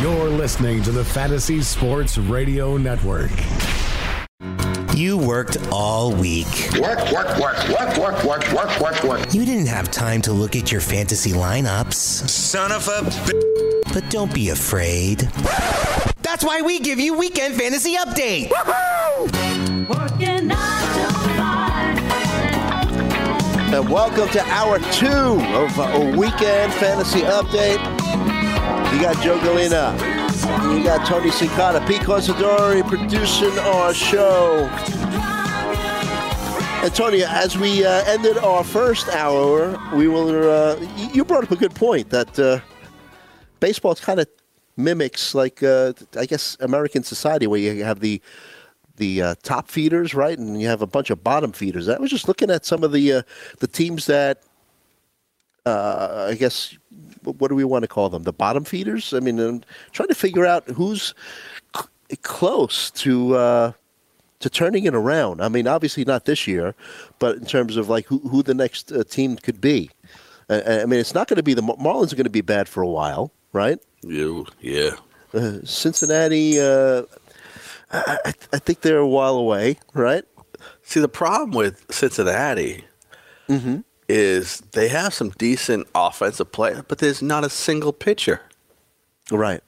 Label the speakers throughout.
Speaker 1: You're listening to the Fantasy Sports Radio Network.
Speaker 2: You worked all week.
Speaker 3: Work, work, work, work, work, work, work, work, work.
Speaker 2: You didn't have time to look at your fantasy lineups.
Speaker 3: Son of a b-
Speaker 2: But don't be afraid. That's why we give you Weekend Fantasy Update.
Speaker 4: Working nine.
Speaker 5: And welcome to hour two of a weekend fantasy update. You got Joe Galena. You got Tony Cicada, Pete Cosadori producing our show. And Tony, as we uh, ended our first hour, we will. Uh, you brought up a good point that uh, baseball kind of mimics, like uh, I guess, American society, where you have the the uh, top feeders, right, and you have a bunch of bottom feeders. I was just looking at some of the uh, the teams that I guess what do we want to call them? The bottom feeders. I mean, I'm trying to figure out who's c- close to uh, to turning it around. I mean, obviously not this year, but in terms of like who, who the next uh, team could be. Uh, I mean, it's not going to be the Mar- Marlins are going to be bad for a while, right?
Speaker 6: You, yeah.
Speaker 5: Uh, Cincinnati. Uh, I, I I think they're a while away, right?
Speaker 6: See, the problem with Cincinnati
Speaker 5: Mm-hmm.
Speaker 6: Is they have some decent offensive play, but there's not a single pitcher.
Speaker 5: Right.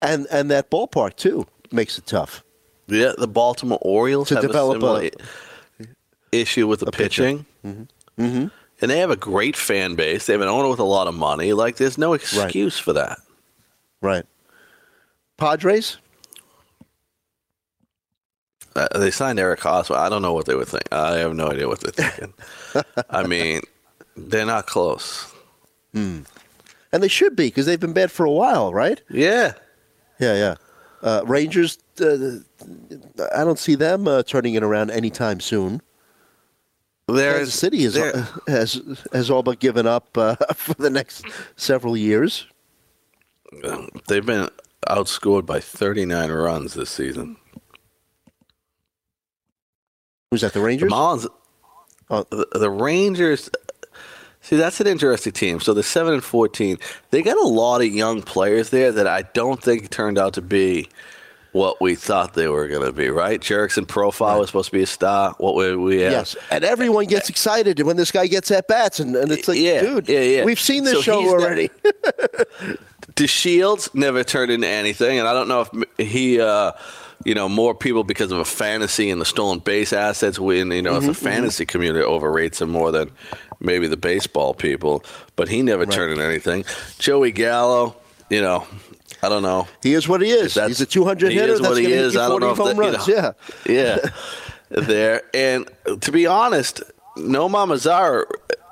Speaker 5: And and that ballpark too makes it tough.
Speaker 6: Yeah, the Baltimore Orioles
Speaker 5: To
Speaker 6: have
Speaker 5: develop
Speaker 6: a similar issue with the
Speaker 5: a
Speaker 6: pitching.
Speaker 5: Mm-hmm.
Speaker 6: And they have a great fan base. They have an owner with a lot of money. Like, there's no excuse for that.
Speaker 5: Right. Padres.
Speaker 6: Uh, they signed Eric Hosmer. I don't know what they were thinking. I have no idea what they're thinking. I mean, they're not close.
Speaker 5: And they should be because they've been bad for a while, right?
Speaker 6: Yeah.
Speaker 5: Yeah, yeah. Uh, Rangers. Uh, I don't see them uh, turning it around anytime soon.
Speaker 6: There's
Speaker 5: Kansas City is,
Speaker 6: there-
Speaker 5: has has all but given up uh, for the next several years.
Speaker 6: They've been outscored by 39 runs this season.
Speaker 5: Who's that? The
Speaker 6: The
Speaker 5: Rangers.
Speaker 6: Marlins,
Speaker 5: Oh.
Speaker 6: the, the Rangers. See, that's an interesting team. So they're seven and fourteen. They got a lot of young players there that I don't think turned out to be what we thought they were going to be. Right? Jurickson Profar was supposed to be a star. What we we have.
Speaker 5: Yes, and everyone gets excited when this guy gets at bats, and, and it's like,
Speaker 6: Yeah,
Speaker 5: dude,
Speaker 6: yeah, yeah.
Speaker 5: we've seen this
Speaker 6: So
Speaker 5: show
Speaker 6: already.
Speaker 5: already.
Speaker 6: DeShields never turned into anything, and I don't know if he, uh, you know, more people because of a fantasy and the stolen base assets. When you know, if the
Speaker 5: Mm-hmm,
Speaker 6: fantasy community overrates him more than maybe the baseball people, but he never turned into anything. Joey Gallo, you know, I don't know.
Speaker 5: he is what he is. He's a 200
Speaker 6: he
Speaker 5: hitter.
Speaker 6: is
Speaker 5: that's
Speaker 6: what he is. I don't
Speaker 5: 40
Speaker 6: know if
Speaker 5: home
Speaker 6: that- you
Speaker 5: runs.
Speaker 6: know.
Speaker 5: yeah,
Speaker 6: Yeah, there. And to be honest, Nomar Mazara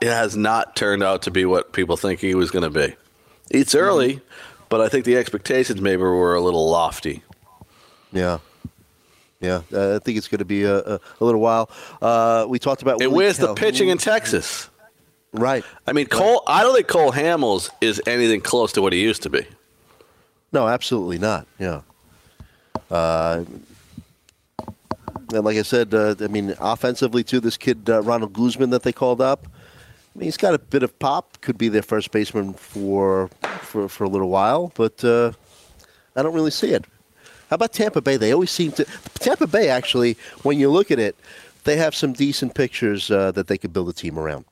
Speaker 6: has not turned out to be what people think he was going to be. It's
Speaker 5: Mm-hmm.
Speaker 6: early, but I think the expectations maybe were a little lofty.
Speaker 5: Yeah, yeah. I think it's going to be a, a, a little while. Uh, we talked about
Speaker 6: And where's the pitching in Texas?
Speaker 5: Right.
Speaker 6: I mean, Cole. I don't think Cole Hamels is anything close to what he used to be.
Speaker 5: No, absolutely not. Yeah. Uh, and like I said, uh, I mean, offensively too, this kid uh, Ronald Guzman that they called up. I mean, he's got a bit of pop. Could be their first baseman for for, for a little while, but uh, I don't really see it. How about Tampa Bay? They always seem to. Tampa Bay actually, when you look at it, they have some decent pictures uh, that they could build a team around.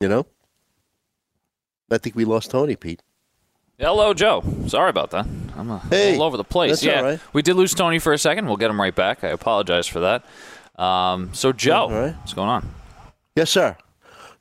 Speaker 5: You know, I think we lost Tony, Pete.
Speaker 7: Hello, Joe. Sorry about that. I'm uh,
Speaker 5: Hey,
Speaker 7: all over the place. yeah,
Speaker 5: right.
Speaker 7: we did lose Tony for a second. We'll get him right back. I apologize for that. Um, so, Joe,
Speaker 5: right.
Speaker 7: what's going on?
Speaker 5: Yes, sir.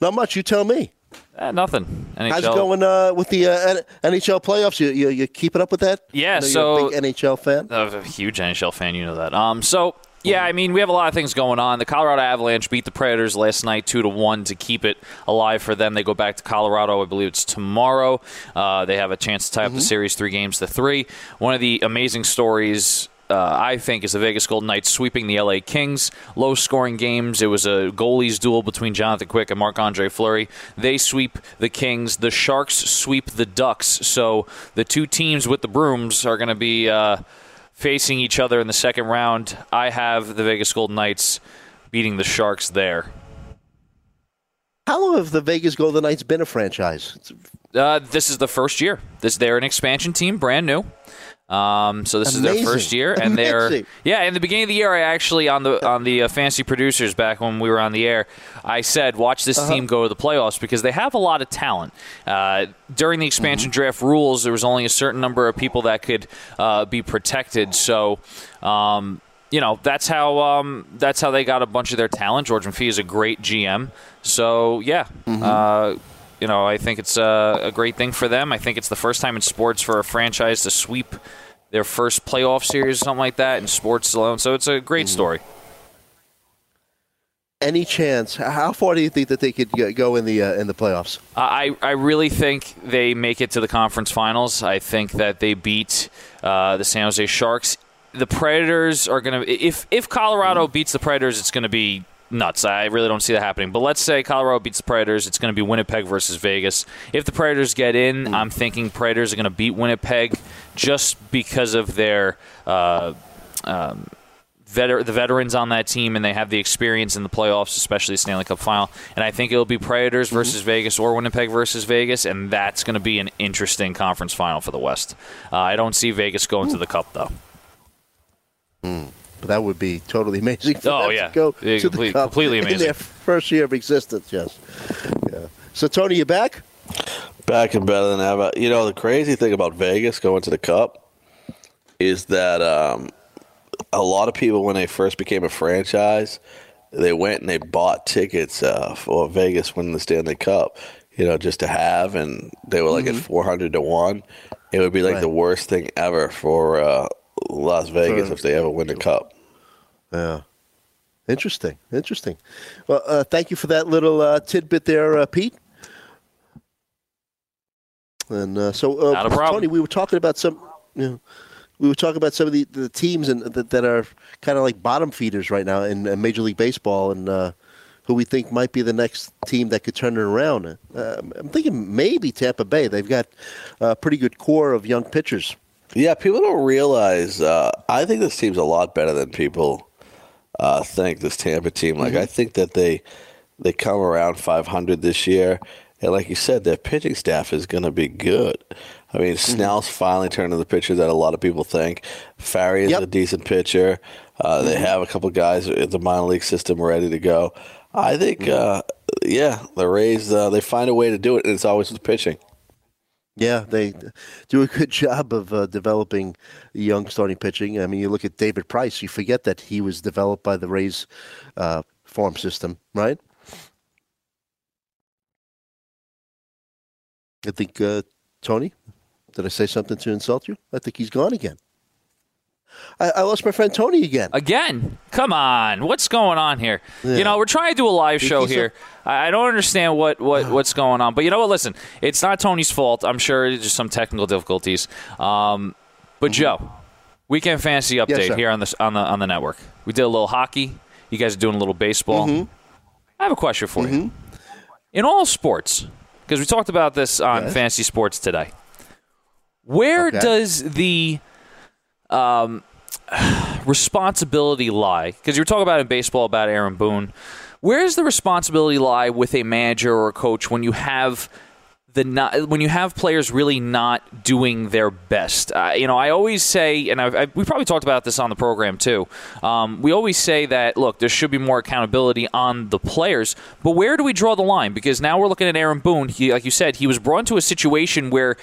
Speaker 5: Not much. You tell me.
Speaker 7: Eh, nothing. NHL.
Speaker 5: How's it going uh, with the uh, NHL playoffs? You, you you keeping up with that?
Speaker 7: Yeah, so-
Speaker 5: you're a big NHL fan.
Speaker 7: I'm a huge NHL fan. You know that. Um, so Yeah, I mean, we have a lot of things going on. The Colorado Avalanche beat the Predators last night, two to one, to keep it alive for them. They go back to Colorado. I believe it's tomorrow. Uh, they have a chance to tie up the series, three games to three. One of the amazing stories. Uh, I think is the Vegas Golden Knights sweeping the LA Kings. Low scoring games. It was a goalies duel between Jonathan Quick and Marc Andre Fleury. They sweep the Kings. The Sharks sweep the Ducks. So the two teams with the brooms are going to be uh, facing each other in the second round. I have the Vegas Golden Knights beating the Sharks there.
Speaker 5: How long have the Vegas Golden Knights been a franchise?
Speaker 7: Uh, this is the first year. This they're an expansion team, brand new. Um, so this is their first year, and they're yeah. In the beginning of the year, I actually on the on the uh, fancy producers back when we were on the air, I said watch this
Speaker 5: Uh-huh.
Speaker 7: team go to the playoffs because they have a lot of talent. Uh, during the
Speaker 5: Mm-hmm.
Speaker 7: expansion draft rules, there was only a certain number of people that could uh, be protected. So. Um, you know that's how um, that's how they got a bunch of their talent. George McPhee is a great GM, so yeah,
Speaker 5: Mm-hmm.
Speaker 7: Uh, you know I think it's a, a great thing for them. I think it's the first time in sports for a franchise to sweep their first playoff series or something like that in sports alone. So it's a great
Speaker 5: Mm-hmm.
Speaker 7: story.
Speaker 5: Any chance? How far do you think that they could go in the uh, in the playoffs?
Speaker 7: I, I really think they make it to the conference finals. I think that they beat uh, the San Jose Sharks. The Predators are going to if if Colorado beats the Predators, it's going to be nuts. I really don't see that happening. But let's say Colorado beats the Predators, it's going to be Winnipeg versus Vegas. If the Predators get in, I'm thinking Predators are going to beat Winnipeg just because of their. Uh, um, veter- the veterans on that team, and they have the experience in the playoffs, especially the Stanley Cup final. And I think it'll be Predators versus Vegas or Winnipeg versus Vegas, and that's going to be an interesting conference final for the West. Uh, I don't see Vegas going to the Cup though.
Speaker 5: But that would be totally amazing. For
Speaker 7: Oh,
Speaker 5: them
Speaker 7: yeah.
Speaker 5: to go
Speaker 7: Yeah,
Speaker 5: to
Speaker 7: complete-
Speaker 5: the cup
Speaker 7: completely
Speaker 5: in
Speaker 7: amazing.
Speaker 5: their first year of existence. Yes. Yeah. So Tony, you back?
Speaker 6: Back and better than ever. You know, the crazy thing about Vegas going to the Cup is that um, a lot of people, when they first became a franchise, they went and they bought tickets uh, for Vegas winning the Stanley Cup, you know, just to have, and they were like at 400 to 1. It would be like
Speaker 5: Right.
Speaker 6: the worst thing ever for uh, Las Vegas
Speaker 5: For-
Speaker 6: if they ever win the Cup.
Speaker 5: Yeah. Interesting. Interesting. Well, uh, thank you for that little uh, tidbit there, uh, Pete. And uh, so, uh,
Speaker 7: Not a problem.
Speaker 5: Tony, we were talking about some. You know, we were talking about some of the, the teams and that, that are kind of like bottom feeders right now in, uh Major League Baseball, and uh, who we think might be the next team that could turn it around. Uh, I'm thinking maybe Tampa Bay. They've got a pretty good core of young pitchers.
Speaker 6: Yeah, people don't realize. Uh, I think this team's a lot better than people uh, think. This Tampa team, like I think that they they come around 500 this year, and like you said, their pitching staff is going to be good. I mean, Snell's finally turning the pitcher that a lot of people think. Faria is
Speaker 5: Yep.
Speaker 6: a decent pitcher. Uh, They have a couple guys in the minor league system ready to go. I think, uh, yeah, the Rays uh, they find a way to do it, and it's always with pitching.
Speaker 5: Yeah, they do a good job of uh, developing young starting pitching. I mean, you look at David Price, you forget that he was developed by the Rays uh, farm system, right? I think, uh, Tony, did I say something to insult you? I think he's gone again. I, I lost my friend Tony again.
Speaker 7: Again, come on, what's going on here?
Speaker 5: Yeah.
Speaker 7: You know, we're trying to do a live show
Speaker 5: He's
Speaker 7: here. I I don't understand what, what what's going on, but you know what? Listen, it's not Tony's fault. I'm sure it's just some technical difficulties. Um, but Joe, weekend fantasy update
Speaker 5: Mm-hmm.
Speaker 7: here on the on the on the network. We did a little hockey. You guys are doing a little baseball.
Speaker 5: Mm-hmm.
Speaker 7: I have a question for you. In all sports, because we talked about this on
Speaker 5: Yes.
Speaker 7: fantasy sports today. Where
Speaker 5: Okay.
Speaker 7: does the um, responsibility lie? Because you were talking about in baseball about Aaron Boone. Where does the responsibility lie with a manager or a coach when you have the not, when you have players really not doing their best? Uh, you know, I always say, and I've, I, we probably talked about this on the program too. Um, we always say that look, there should be more accountability on the players, but where do we draw the line? Because now we're looking at Aaron Boone. He, like you said, he was brought into a situation where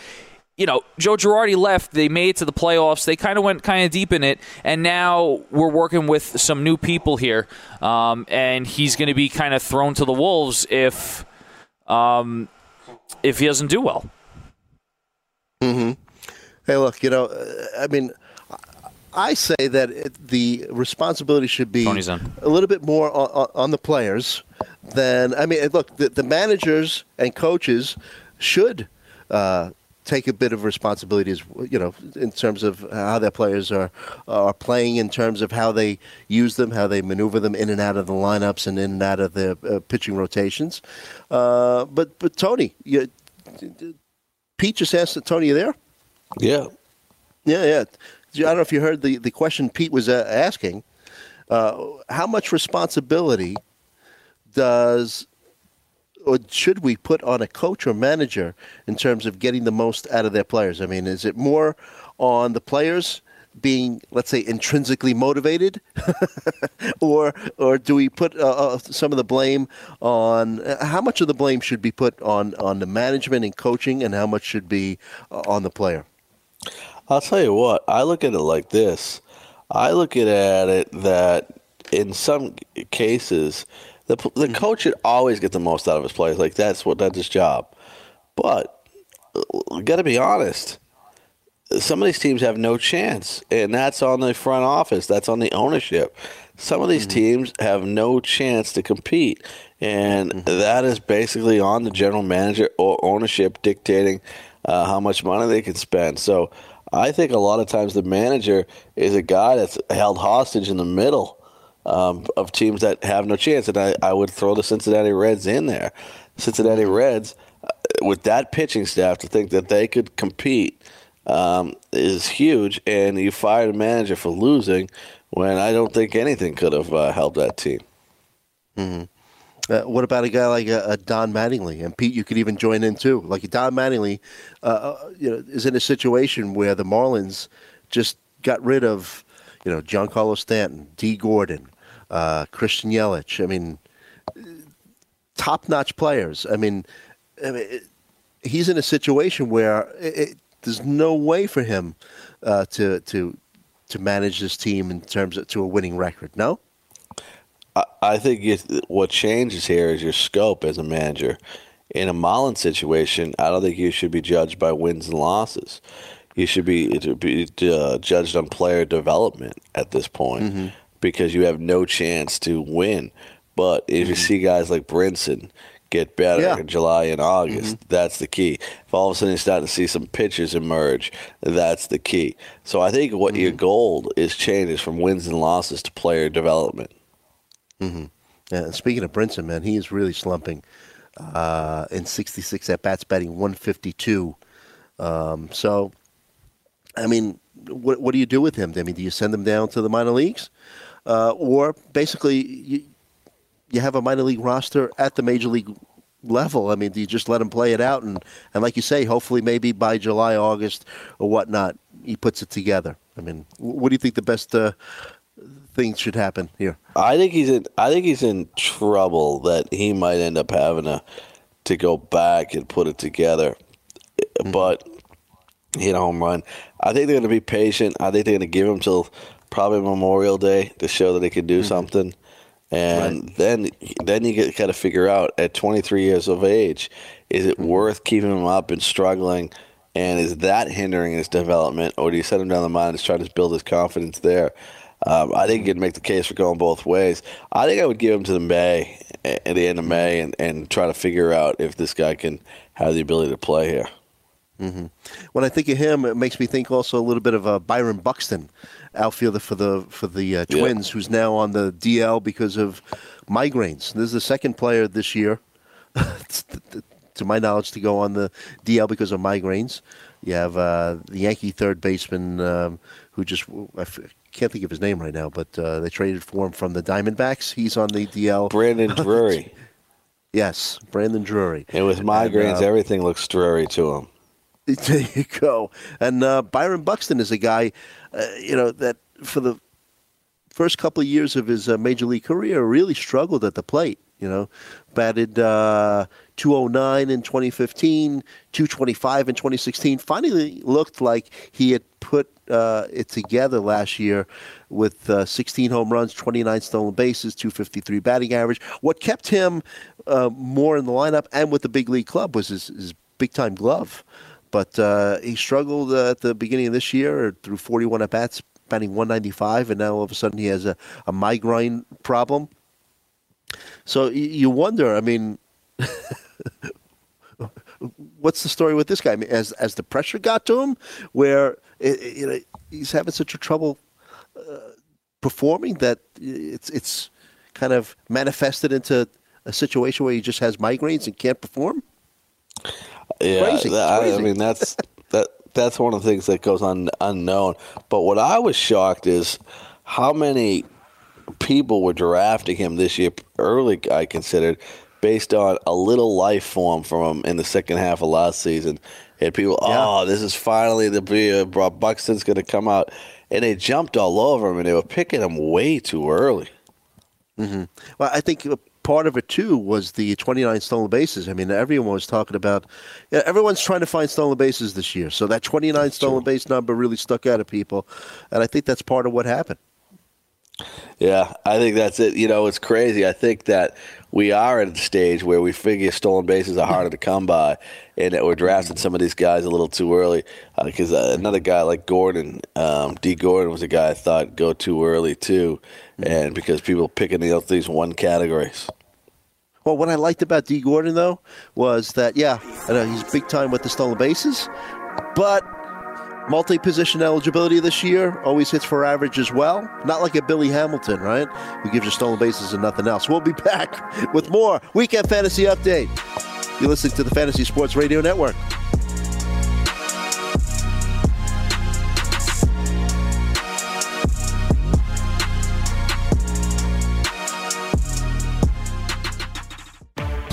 Speaker 7: you know, Joe Girardi left. They made it to the playoffs. They kind of went kind of deep in it, and now we're working with some new people here. Um, and he's going to be kind of thrown to the wolves if, um, if he doesn't do well. Hmm.
Speaker 5: Hey, look, you know, uh, I mean, I say that it, the responsibility should be a little bit more on, on the players than I mean. Look, the, the managers and coaches should uh, take a bit of responsibility, as you know, in terms of how their players are are playing, in terms of how they use them, how they maneuver them in and out of the lineups and in and out of the uh, pitching rotations. Uh, but but Tony, you, Pete just asked Tony, you there?
Speaker 6: Yeah.
Speaker 5: Yeah, yeah. I don't know if you heard the, the question Pete was uh, asking. Uh, how much responsibility does or should we put on a coach or manager in terms of getting the most out of their players? I mean, is it more on the players being, let's say, intrinsically motivated, or or do we put uh, uh, some of the blame on? uh, How much of the blame should be put on on the management and coaching, and how much should be uh, on the player?
Speaker 6: I'll tell you what, I look at it like this. I look at it that in some cases, the the hmm. coach should always get the most out of his players. Like that's what that's his job. But uh, got to be honest. Some of these teams have no chance, and that's on the front office. That's on the ownership. Some of these mm-hmm. teams have no chance to compete, and mm-hmm. that is basically on the general manager or ownership dictating uh, how much money they can spend. So, I think a lot of times the manager is a guy that's held hostage in the middle um, of teams that have no chance. And I, I would throw the Cincinnati Reds in there. Cincinnati Reds, uh, with that pitching staff, to think that they could compete um, is huge. And you fired a manager for losing when I don't think anything could have uh, helped that team.
Speaker 5: Uh, what about a guy like uh, uh, Don Mattingly? And Pete, you could even join in too. Like Don Mattingly, uh, you know, is in a situation where the Marlins just got rid of, you know, Giancarlo Stanton, Dee Gordon, uh, Christian Yelich. I mean, top-notch players. I mean, I mean it, he's in a situation where it, it, there's no way for him uh, to to to manage this team in terms of to a winning record. No.
Speaker 6: I, I think what changes here is your scope as a manager. In a Mullen situation, I don't think you should be judged by wins and losses. You should be, be uh, judged on player development at this point because you have no chance to win. But if you see guys like Brinson get better
Speaker 5: Yeah.
Speaker 6: in July and August, that's the key. If all of a sudden you start to see some pitchers emerge, that's the key. So I think what your goal is changes from wins and losses to player development.
Speaker 5: Yeah, and speaking of Brinson, man, he is really slumping. Uh, in 66 at bats, batting 152. Um, so, I mean, what what do you do with him? I mean, do you send him down to the minor leagues, uh, or basically you you have a minor league roster at the major league level? I mean, do you just let him play it out and and like you say, hopefully maybe by July, August, or whatnot, he puts it together. I mean, what do you think the best uh, things should happen here?
Speaker 6: I think he's in. I think he's in trouble that he might end up having to to go back and put it together. But hit a home run. I think they're going to be patient. I think they're going to give him till probably Memorial Day to show that they can do mm-hmm. something. And then then you get kind of figure out at 23 years of age, is it mm-hmm. worth keeping him up and struggling? And is that hindering his development, or do you set him down the line and try to build his confidence there? Um, I think you can make the case for going both ways. I think I would give him to the May at the end of mm-hmm. May and, and try to figure out if this guy can have the ability to play here.
Speaker 5: When I think of him, it makes me think also a little bit of uh, Byron Buxton, outfielder for the for the uh,
Speaker 6: Yeah.
Speaker 5: Twins, who's now on the DL because of migraines. This is the second player this year, to my knowledge, to go on the DL because of migraines. You have uh, the Yankee third baseman um, who just I can't think of his name right now, but uh, they traded for him from the Diamondbacks. He's on the DL.
Speaker 6: Brandon Drury.
Speaker 5: yes, Brandon Drury.
Speaker 6: And with migraines,
Speaker 5: uh,
Speaker 6: everything looks dreary to him.
Speaker 5: There you go. And uh, Byron Buxton is a guy, uh, you know, that for the first couple of years of his uh, major league career really struggled at the plate. You know, batted uh, 209 in 2015, 225 in 2016. Finally looked like he had put uh, it together last year with uh, 16 home runs, 29 stolen bases, 253 batting average. What kept him more in the lineup and with the big league club was his, his big time glove. But uh, he struggled uh, at the beginning of this year through 41 at bats, batting 195, and now all of a sudden he has a, a migraine problem. So you wonder. I mean, what's the story with this guy? I mean, as as the pressure got to him, where it, you know he's having such a trouble uh, performing that it's it's kind of manifested into a situation where he just has migraines and can't perform.
Speaker 6: Yeah,
Speaker 5: Crazy,
Speaker 6: that- I- I mean that's that that's one of the things that goes un, unknown. But what I was shocked is how many people were drafting him this year early. I considered based on a little life form from him in the second half of last season. And people, oh, this is finally the uh, Buxton's going to come out, and they jumped all over him, and they were picking him way too early.
Speaker 5: Well, I think uh, part of it too was the 29 stolen bases. I mean, everyone was talking about. Yeah, everyone's trying to find stolen bases this year, so that 29 stolen base number really stuck out of people, and I think that's part of what happened.
Speaker 6: Yeah, I think that's it. You know, it's crazy. I think that we are at a stage where we figure stolen bases are harder to come by, and that we're drafting some of these guys a little too early. Because uh, another guy like Gordon, um, Dee Gordon, was a guy I thought go too early too, and because people picking the, these one categories.
Speaker 5: Well, what I liked about Dee Gordon though was that yeah, I know he's big time with the stolen bases, but multi-position eligibility this year always hits for average as well. Not like a Billy Hamilton, right? Who gives you stolen bases and nothing else. We'll be back with more weekend fantasy update. You're listening to the Fantasy Sports Radio Network.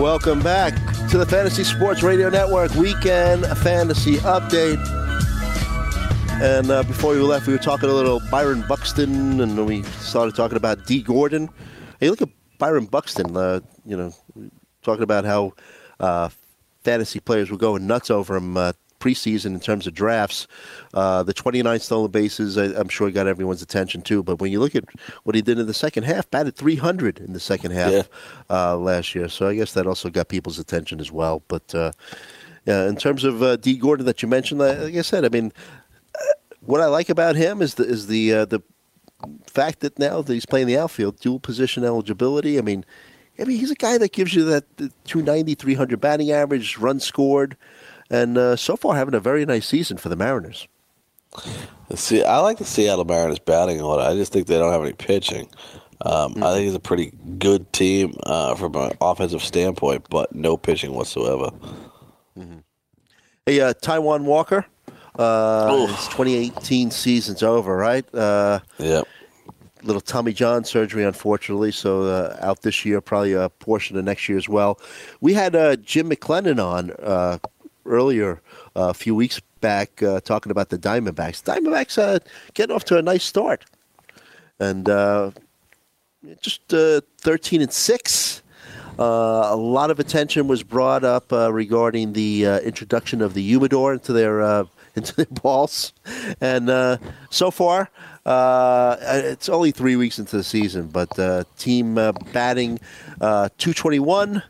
Speaker 5: Welcome back to the Fantasy Sports Radio Network Weekend Fantasy Update. And uh, before we left, we were talking a little Byron Buxton, and then we started talking about Dee Gordon. Hey, look at Byron Buxton. Uh, you know, talking about how uh, fantasy players were going nuts over him uh, preseason in terms of drafts. Uh, the 29 stolen bases, I, I'm sure, got everyone's attention too. But when you look at what he did in the second half, batted 300 in the second half
Speaker 6: Yeah.
Speaker 5: uh, last year. So I guess that also got people's attention as well. But uh, yeah, in terms of uh, Dee Gordon that you mentioned, like I said, I mean, uh, what I like about him is the is the uh, the fact that now that he's playing the outfield, dual position eligibility. I mean, I mean, he's a guy that gives you that uh, 290, 300 batting average, runs scored, and uh, so far having a very nice season for the Mariners.
Speaker 6: See, I like the Seattle Mariners batting order. I just think they don't have any pitching. Um, I think it's a pretty good team uh, from an offensive standpoint, but no pitching whatsoever.
Speaker 5: Hey, uh, Taijuan Walker, uh, his 2018 season's over, right? Uh,
Speaker 6: Yep.
Speaker 5: little Tommy John surgery, unfortunately, so uh, out this year, probably a portion of next year as well. We had uh, Jim McLennan on uh, earlier uh, a few weeks back uh, talking about the Diamondbacks. Diamondbacks uh, getting off to a nice start, and uh, just uh, 13 and six. Uh, a lot of attention was brought up regarding the introduction of the humidor into their into their balls, and so far uh, it's only three weeks into the season, but uh, team uh, batting uh, 221.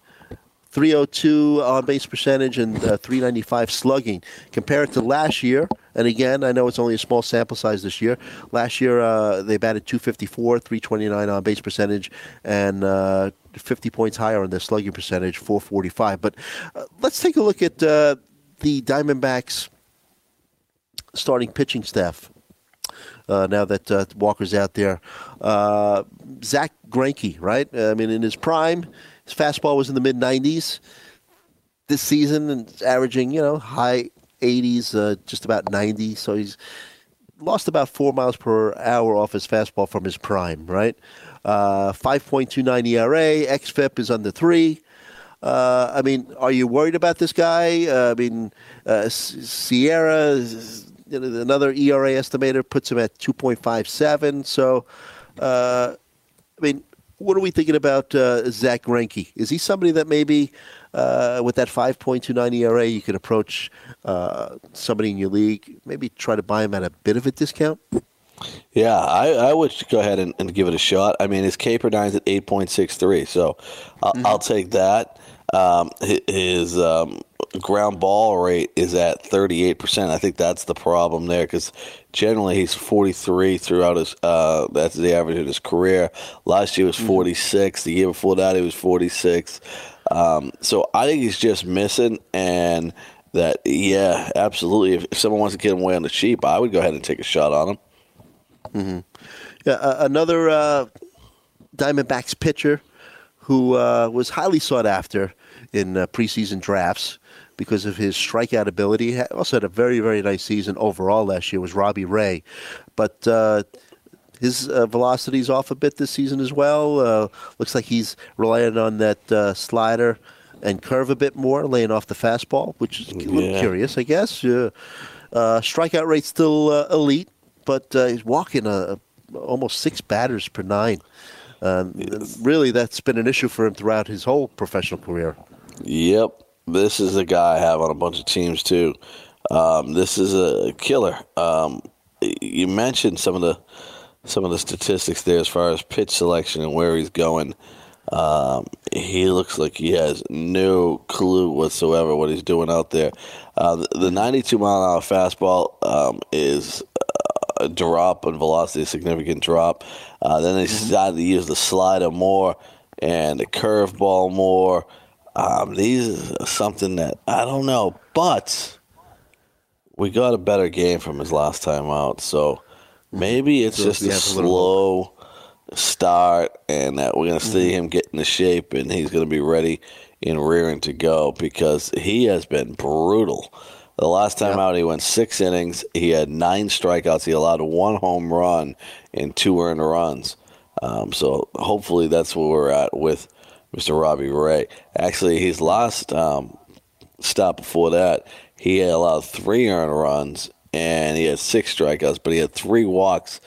Speaker 5: 302 on base percentage and uh, 395 slugging. Compare it to last year, and again, I know it's only a small sample size this year. Last year, uh, they batted 254, 329 on base percentage, and uh, 50 points higher on their slugging percentage, 445. But uh, let's take a look at uh, the Diamondbacks starting pitching staff. Uh, now that uh, Walker's out there, uh, Zach Greinke, right? I mean, in his prime, his fastball was in the mid 90s. This season, and averaging you know high 80s, uh, just about 90. So he's lost about four miles per hour off his fastball from his prime, right? Uh, 5.29 ERA, XFIP is under three. Uh, I mean, are you worried about this guy? Uh, I mean, uh, SIERA, you know, another ERA estimator, puts him at 2.57. So, uh, I mean, what are we thinking about uh, Zach Greinke? Is he somebody that maybe uh, with that 5.29 ERA you could approach uh, somebody in your league, maybe try to buy him at a bit of a discount?
Speaker 6: Yeah, I, I would go ahead and, and give it a shot. I mean, his K per nine is at eight point six three, so I'll, I'll take that. Um, his um, ground ball rate is at thirty eight percent. I think that's the problem there because generally he's forty three throughout his. Uh, that's the average in his career. Last year was forty six. The year before that, he was forty six. Um, so I think he's just missing and. That yeah, absolutely. If, if someone wants to get him away on the cheap, I would go ahead and take a shot on him. Mhm.
Speaker 5: Yeah, uh, another uh, Diamondbacks pitcher who uh, was highly sought after in uh, preseason drafts because of his strikeout ability. He also had a very, very nice season overall last year. Was Robbie Ray, but uh, his uh, velocity's off a bit this season as well. Uh, looks like he's relying on that uh, slider and curve a bit more, laying off the fastball, which is a little
Speaker 6: Yeah.
Speaker 5: curious, I guess. Uh, uh, strikeout rate still uh, elite, but uh, he's walking uh almost six batters per nine. Um, Really, that's been an issue for him throughout his whole professional career.
Speaker 6: Yep, this is a guy I have on a bunch of teams too. Um, this is a killer. Um, you mentioned some of the some of the statistics there as far as pitch selection and where he's going. Um, he looks like he has no clue whatsoever what he's doing out there. Uh, the, the 92 mile an hour fastball um, is a drop in velocity, a significant drop. Uh, then they decided to use the slider more and the curveball more. Um, these are something that I don't know, but we got a better game from his last time out, so maybe it's
Speaker 5: So
Speaker 6: just a
Speaker 5: have a
Speaker 6: slow start, and that we're gonna see him get into shape, and he's gonna be ready and rearing to go because he has been brutal. The last time out, he went six innings. He had nine strikeouts. He allowed one home run and two earned runs. Um, so hopefully that's where we're at with Mr. Robbie Ray. Actually, his last um, stop before that, he had allowed three earned runs and he had six strikeouts, but he had three walks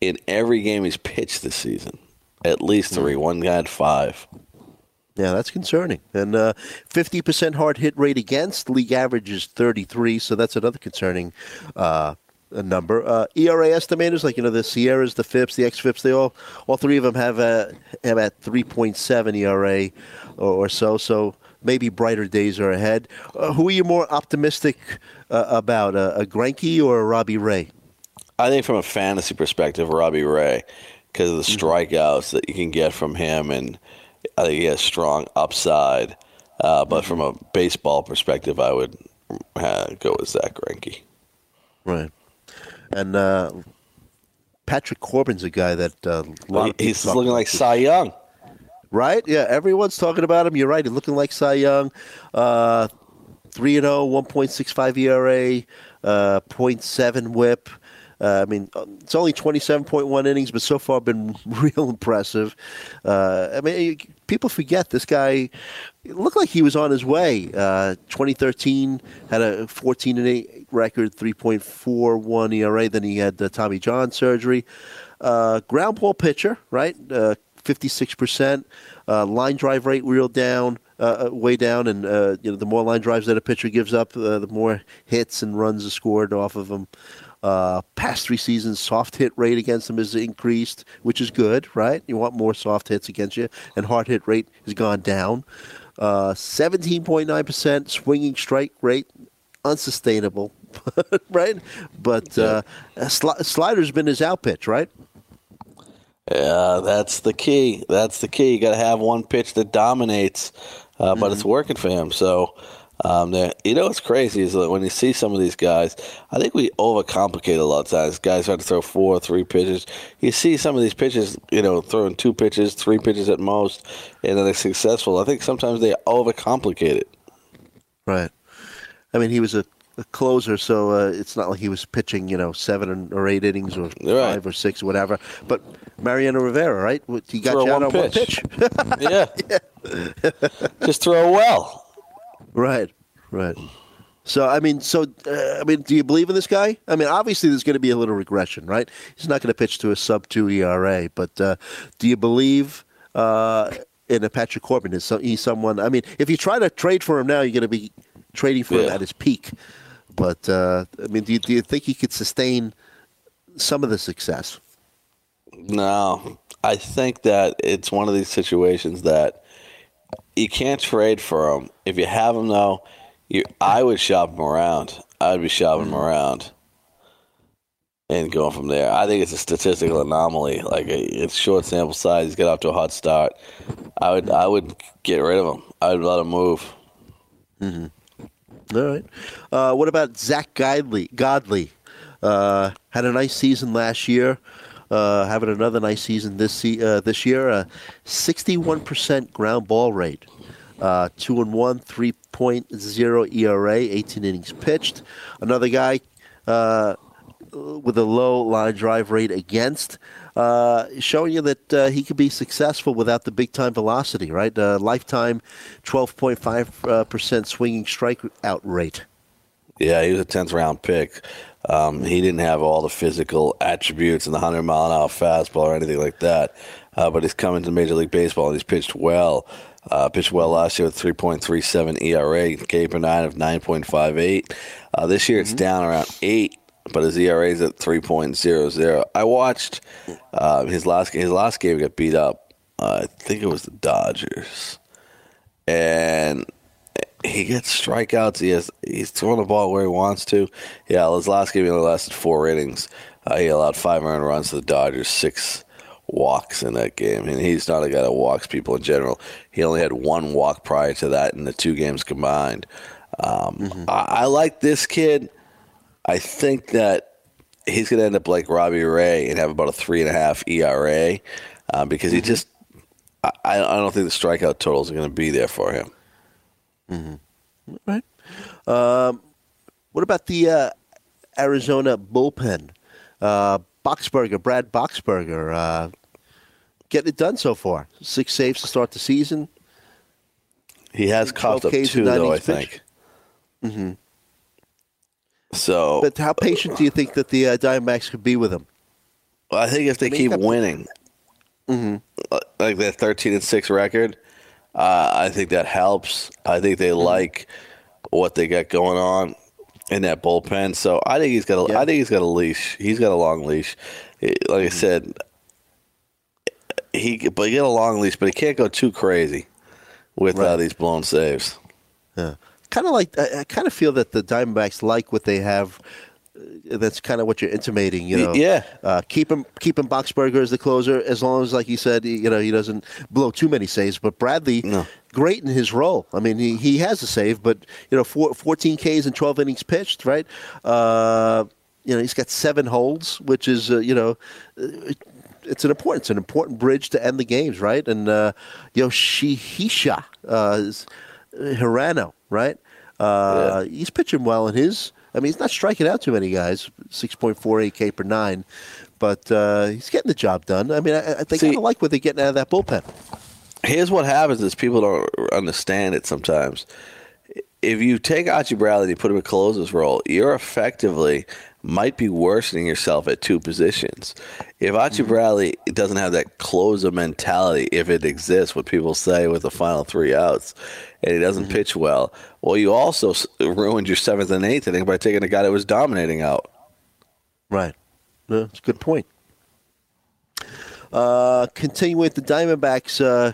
Speaker 6: in every game he's pitched this season. At least three. One guy had five.
Speaker 5: Yeah, that's concerning. And uh, 50% hard hit rate against. League average is 33, so that's another concerning uh, a number. Uh, ERA estimators, like, you know, the SIERAs, the FIPs, the XFIPs, they all, all three of them have, uh, have at 3.7 ERA or, or so, so maybe brighter days are ahead. Uh, who are you more optimistic uh, about, uh, a Greinke or a Robbie Ray?
Speaker 6: I think from a fantasy perspective, Robbie Ray, because of the strikeouts that you can get from him, and I think he has strong upside. Uh, but from a baseball perspective, I would uh, go with Zach Greinke.
Speaker 5: Right. And uh, Patrick Corbin's a guy that uh, a lot
Speaker 6: He- he's looking like Cy Young.
Speaker 5: Right? Yeah, everyone's talking about him. You're right. He's looking like Cy Young. Uh, 3 and 0, 1.65 ERA, uh, 0.7 whip. Uh, I mean, uh, it's only 27.1 innings, but so far been real impressive. Uh, I mean, people forget this guy looked like he was on his way. Uh, 2013 had a 14 and 8 record, 3.41 ERA. Then he had the Tommy John surgery. Uh, ground ball pitcher, right? Uh, 56%. Uh, line drive rate real down, uh, uh, way down, and uh, you know the more line drives that a pitcher gives up, uh, the more hits and runs are scored off of them. Uh, past three seasons, soft hit rate against them has increased, which is good, right? You want more soft hits against you, and hard hit rate has gone down. Uh, 17.9% swinging strike rate, unsustainable, right? But uh, sli- slider's been his out pitch, right?
Speaker 6: Yeah, that's the key. That's the key. You got to have one pitch that dominates, uh, but it's working for him. So, um, you know what's crazy is that when you see some of these guys, I think we overcomplicate a lot of times. Guys try to throw four, or three pitches. You see some of these pitches, you know, throwing two pitches, three pitches at most, and then they're successful. I think sometimes they overcomplicate it.
Speaker 5: Right. I mean, he was a a closer, so uh, it's not like he was pitching, you know, seven or eight innings or
Speaker 6: Right.
Speaker 5: five or six or whatever. But Mariano Rivera, right? He got
Speaker 6: Throw
Speaker 5: you out
Speaker 6: one
Speaker 5: on one
Speaker 6: pitch.
Speaker 5: pitch.
Speaker 6: yeah. Just throw well.
Speaker 5: Right, right. So I mean, so uh, I mean, do you believe in this guy? I mean, obviously there's going to be a little regression, right? He's not going to pitch to a sub two ERA, but uh, do you believe uh, in a Patrick Corbin? Is so, he's someone? I mean, if you try to trade for him now, you're going to be trading for him at his peak. But uh, I mean, do you, do you think he could sustain some of the success?
Speaker 6: No, I think that it's one of these situations that you can't trade for him. If you have him, though, you I would shop him around. I'd be shopping him around and going from there. I think it's a statistical anomaly. Like it's short sample size. He's got off to a hot start. I would I would get rid of him. I would let him move. Mhm.
Speaker 5: All right. Uh, what about Zach Godley? Godley uh, had a nice season last year. Uh, having another nice season this uh, this year. Uh, Sixty-one percent ground ball rate. Uh, two and one, three point zero ERA, eighteen innings pitched. Another guy uh, with a low line drive rate against, uh, showing you that uh, he could be successful without the big time velocity. Right, uh, lifetime, twelve point five uh, percent swinging strikeout rate.
Speaker 6: Yeah, he was a tenth round pick. Um, he didn't have all the physical attributes and the hundred mile an hour fastball or anything like that. Uh, but he's coming to Major League Baseball and he's pitched well. Uh, pitched well last year with 3.37 ERA, K per nine of 9.58. Uh, this year it's down around eight, but his ERA is at 3.00. I watched uh, his last his last game got beat up. Uh, I think it was the Dodgers, and he gets strikeouts. He has he's throwing the ball where he wants to. Yeah, his last game he only lasted four innings. Uh, he allowed five earned runs to the Dodgers, six walks in that game, and he's not a guy that walks people in general. He only had one walk prior to that in the two games combined. Um, I, I like this kid. I think that he's going to end up like Robbie Ray and have about a three and a half ERA uh, because he just. I, I don't think the strikeout totals are going to be there for him.
Speaker 5: Right. Um, what about the uh, Arizona bullpen? Uh, Boxberger, Brad Boxberger, uh, getting it done so far. Six saves to start the season.
Speaker 6: He has coughed
Speaker 5: 12
Speaker 6: up two, though, I think.
Speaker 5: Mm-hmm.
Speaker 6: So
Speaker 5: But how patient do you think that the uh, Diamondbacks could be with him?
Speaker 6: I think if they
Speaker 5: I mean,
Speaker 6: keep winning,
Speaker 5: Mm-hmm.
Speaker 6: uh, like that 13 and 6 record, uh, I think that helps. I think they
Speaker 5: Mm-hmm.
Speaker 6: like what they got going on in that bullpen. So I think he's got a, I think he's got a leash. He's got a long leash. Like I
Speaker 5: Mm-hmm.
Speaker 6: said, he but he got a long leash, but he can't go too crazy with uh, these blown saves.
Speaker 5: Yeah. Kind of like I, I kind of feel that the Diamondbacks like what they have. That's kind of what you're intimating, you know.
Speaker 6: yeah.
Speaker 5: Uh, keep him, keep him Boxberger as the closer, as long as, like you said, he- you know, he doesn't blow too many saves. But Bradley, great in his role. I mean, he, he has a save, but you know, four, 14 Ks and 12 innings pitched, right? Uh, you know, he's got seven holds, which is, uh, you know, uh, it's an important, it's an important bridge to end the games, right? And uh, Yoshihisa, uh, Hirano, right? Uh, He's pitching well in his. I mean, he's not striking out too many guys, six point four eight K per nine, but uh, he's getting the job done. I mean, I, I think kind of like what they're getting out of that bullpen.
Speaker 6: Here's what happens is people don't understand it sometimes. If you take Archie Bradley and you put him in closer's role, you're effectively might be worsening yourself at two positions. If Archie Bradley doesn't have that closer mentality, if it exists, what people say with the final three outs, and he doesn't pitch well, well, you also ruined your seventh and eighth inning by taking a guy that was dominating out.
Speaker 5: Right. No, it's a good point. Uh, continuing with the Diamondbacks, uh,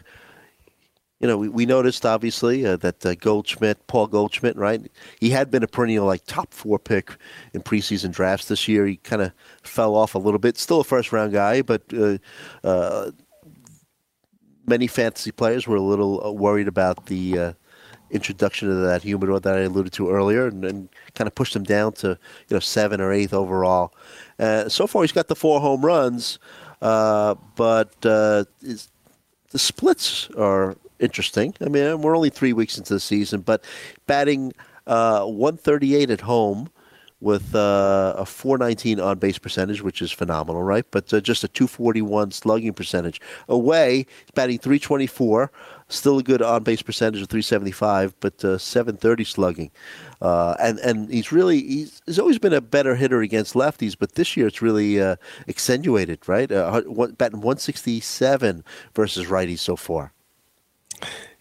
Speaker 5: you know, we, we noticed obviously uh, that uh, Goldschmidt, Paul Goldschmidt, right? He had been a perennial like top four pick in preseason drafts this year. He kind of fell off a little bit. Still a first round guy, but uh, uh, many fantasy players were a little uh, worried about the uh, introduction of that humidor that I alluded to earlier, and, and kind of pushed him down to you know seven or eighth overall. So far, he's got the four home runs, but the splits are interesting. I mean, we're only three weeks into the season, but batting uh, 138 at home with uh, a 419 on base percentage, which is phenomenal, right? But uh, just a 241 slugging percentage. Away, batting 324, still a good on base percentage of 375, but uh, 730 slugging. Uh, and and he's really he's, he's always been a better hitter against lefties, but this year it's really uh, accentuated, right? Uh, batting 167 versus righties so far.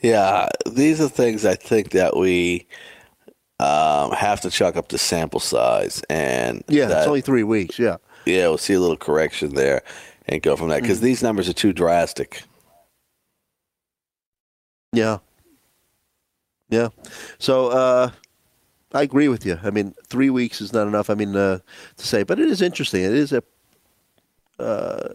Speaker 6: Yeah, these are things I think that we um, have to chalk up to sample size, and
Speaker 5: Yeah,
Speaker 6: that-
Speaker 5: it's only three weeks. Yeah.
Speaker 6: yeah, we'll see a little correction there and go from that because these numbers are too drastic.
Speaker 5: Yeah. Yeah. So uh, I agree with you. I mean, three weeks is not enough. I mean, uh, to say, but it is interesting. It is a, uh,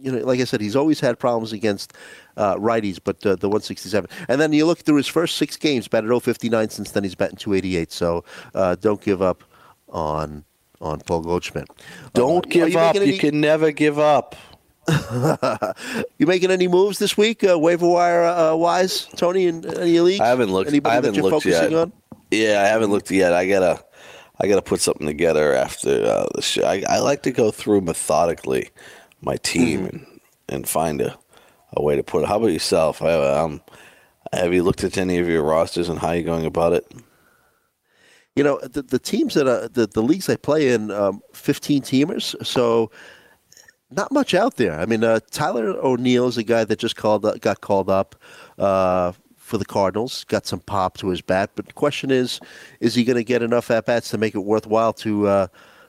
Speaker 5: you know, like I said, he's always had problems against uh, righties, but uh, the 167. And then you look through his first six games, batted 059. Since then, he's batting 288. So uh, don't give up on on Paul Goldschmidt.
Speaker 6: Don't
Speaker 5: Uh,
Speaker 6: give up.
Speaker 5: making
Speaker 6: You can never give up.
Speaker 5: you making any moves this week, uh, waiver wire uh, wise, Tony? In any leagues?
Speaker 6: I haven't looked.
Speaker 5: Anybody
Speaker 6: I haven't
Speaker 5: that you're
Speaker 6: looked
Speaker 5: focusing
Speaker 6: yet.
Speaker 5: on?
Speaker 6: Yeah, I haven't looked yet. I gotta, I gotta put something together after uh, the show. I, I like to go through methodically my team
Speaker 5: Mm-hmm.
Speaker 6: and, and find a, a way to put it. How about yourself? I, um, have you looked at any of your rosters and how you're going about it?
Speaker 5: you know the, the teams that uh, the the leagues I play in, um, fifteen teamers, so not much out there. I mean, uh, Tyler O'Neill is a guy that just called up, got called up uh, for the Cardinals, got some pop to his bat. But the question is, is he going to get enough at bats to make it worthwhile to uh,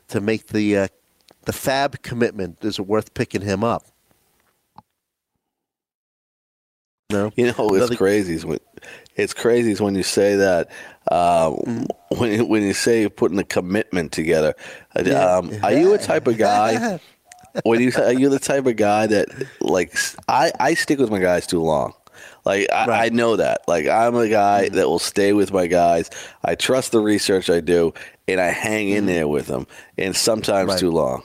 Speaker 5: to make the uh, the FAAB commitment? Is it worth picking him up? No,
Speaker 6: You know, it's
Speaker 5: Another-
Speaker 6: crazy. Is when, it's crazy is when you say that. Um,
Speaker 5: Mm-hmm.
Speaker 6: When you- when you say putting a commitment together, um, are you a type of guy? when you are you the type of guy that like I I stick with my guys too long. Like I, I know that. Like I'm a guy
Speaker 5: Mm-hmm.
Speaker 6: that will stay with my guys. I trust the research I do, and I hang in there with them. And sometimes
Speaker 5: Mm-hmm. Right.
Speaker 6: too long.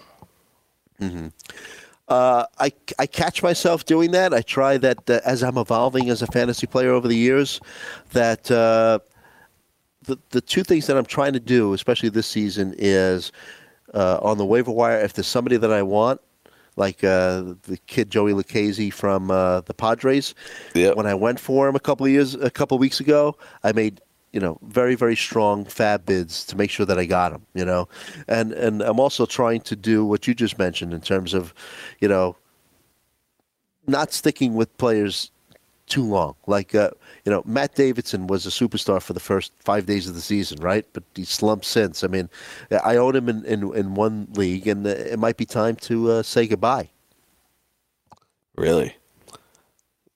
Speaker 5: Uh, I, I catch myself doing that. I try that uh, as I'm evolving as a fantasy player over the years, that uh, the the two things that I'm trying to do, especially this season, is uh, on the waiver wire. If there's somebody that I want, like uh, the kid Joey Lucchesi from uh, the Padres,
Speaker 6: Yep.
Speaker 5: when I went for him a couple of years, a couple of weeks ago, I made you know very very strong FAAB bids to make sure that I got them. You know, and and I'm also trying to do what you just mentioned in terms of, you know, not sticking with players too long. Like uh, you know, Matt Davidson was a superstar for the first five days of the season, right? But he slumped since. I mean, I own him in, in, in one league, and it might be time to uh, say goodbye.
Speaker 6: Really.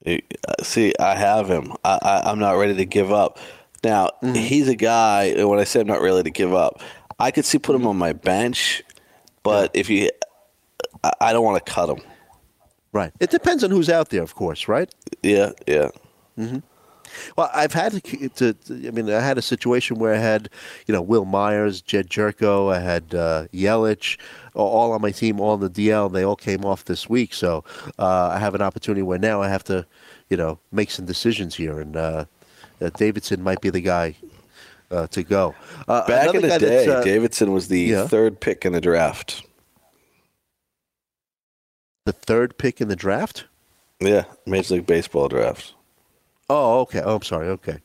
Speaker 6: Uh, See, I have him. I, I, I'm not ready to give up. Now
Speaker 5: Mm-hmm.
Speaker 6: he's a guy. and When I say I'm not ready to give up, I could see put him on my bench, but if you, I, I don't want to cut him.
Speaker 5: Right. It depends on who's out there, of course, right?
Speaker 6: Yeah, yeah.
Speaker 5: Well, I've had to, to, to- I mean, I had a situation where I had, you know, Wil Myers, Jed Gyorko, I had uh, Yelich, all on my team, all in the DL, and they all came off this week. So uh, I have an opportunity where now I have to, you know, make some decisions here, and uh, uh, Davidson might be the guy uh, to go. Uh,
Speaker 6: Back in the day,
Speaker 5: uh,
Speaker 6: Davidson was the
Speaker 5: yeah.
Speaker 6: third pick in the draft.
Speaker 5: the third pick in the draft.
Speaker 6: Yeah, Major League Baseball draft.
Speaker 5: Oh, okay. Oh, I'm sorry. Okay.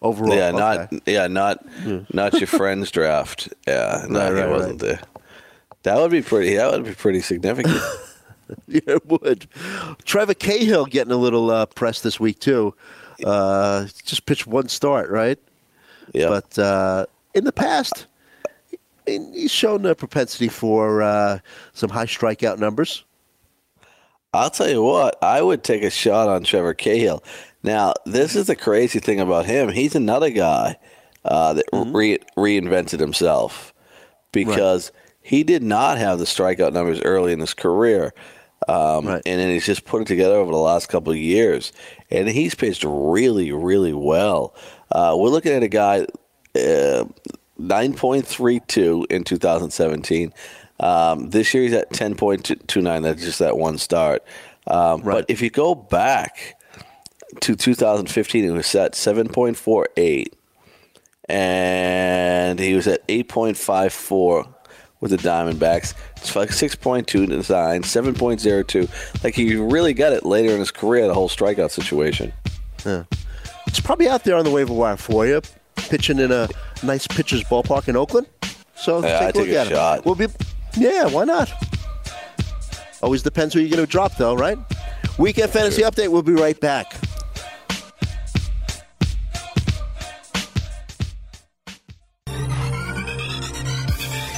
Speaker 5: Overall,
Speaker 6: yeah,
Speaker 5: okay.
Speaker 6: not yeah, not not your friend's draft. Yeah, no,
Speaker 5: Right,
Speaker 6: he
Speaker 5: right,
Speaker 6: wasn't there. That would be pretty. That would be pretty significant.
Speaker 5: Yeah, it would. Trevor Cahill getting a little uh, press this week too. Uh, just pitched one start, right?
Speaker 6: yeah,
Speaker 5: But uh, in the past, I mean, he's shown a propensity for uh, some high strikeout numbers.
Speaker 6: I'll tell you what. I would take a shot on Trevor Cahill. Now, this is the crazy thing about him. He's another guy uh, that
Speaker 5: Mm-hmm.
Speaker 6: re- reinvented himself because he did not have the strikeout numbers early in his career. Um,
Speaker 5: Right.
Speaker 6: And then he's just put it together over the last couple of years. And he's pitched really, really well. Uh, we're looking at a guy, uh, 9.32 in 2017. Um, this year he's at 10.29. That's just that one start. Um,
Speaker 5: Right.
Speaker 6: But if you go back to 2015, it was at 7.48. and he was at 8.54 with the Diamondbacks. It's like 6.2 design, 7.02. Like he really got it later in his career, the whole strikeout situation.
Speaker 5: Yeah. It's probably out there on the waiver wire for you, pitching in a nice pitcher's ballpark in Oakland. So
Speaker 6: Yeah,
Speaker 5: take a look
Speaker 6: take a
Speaker 5: at
Speaker 6: shot.
Speaker 5: it. We'll be, yeah, why not? Always depends who you're going to drop, though, right? Weekend fantasy update. We'll be right back.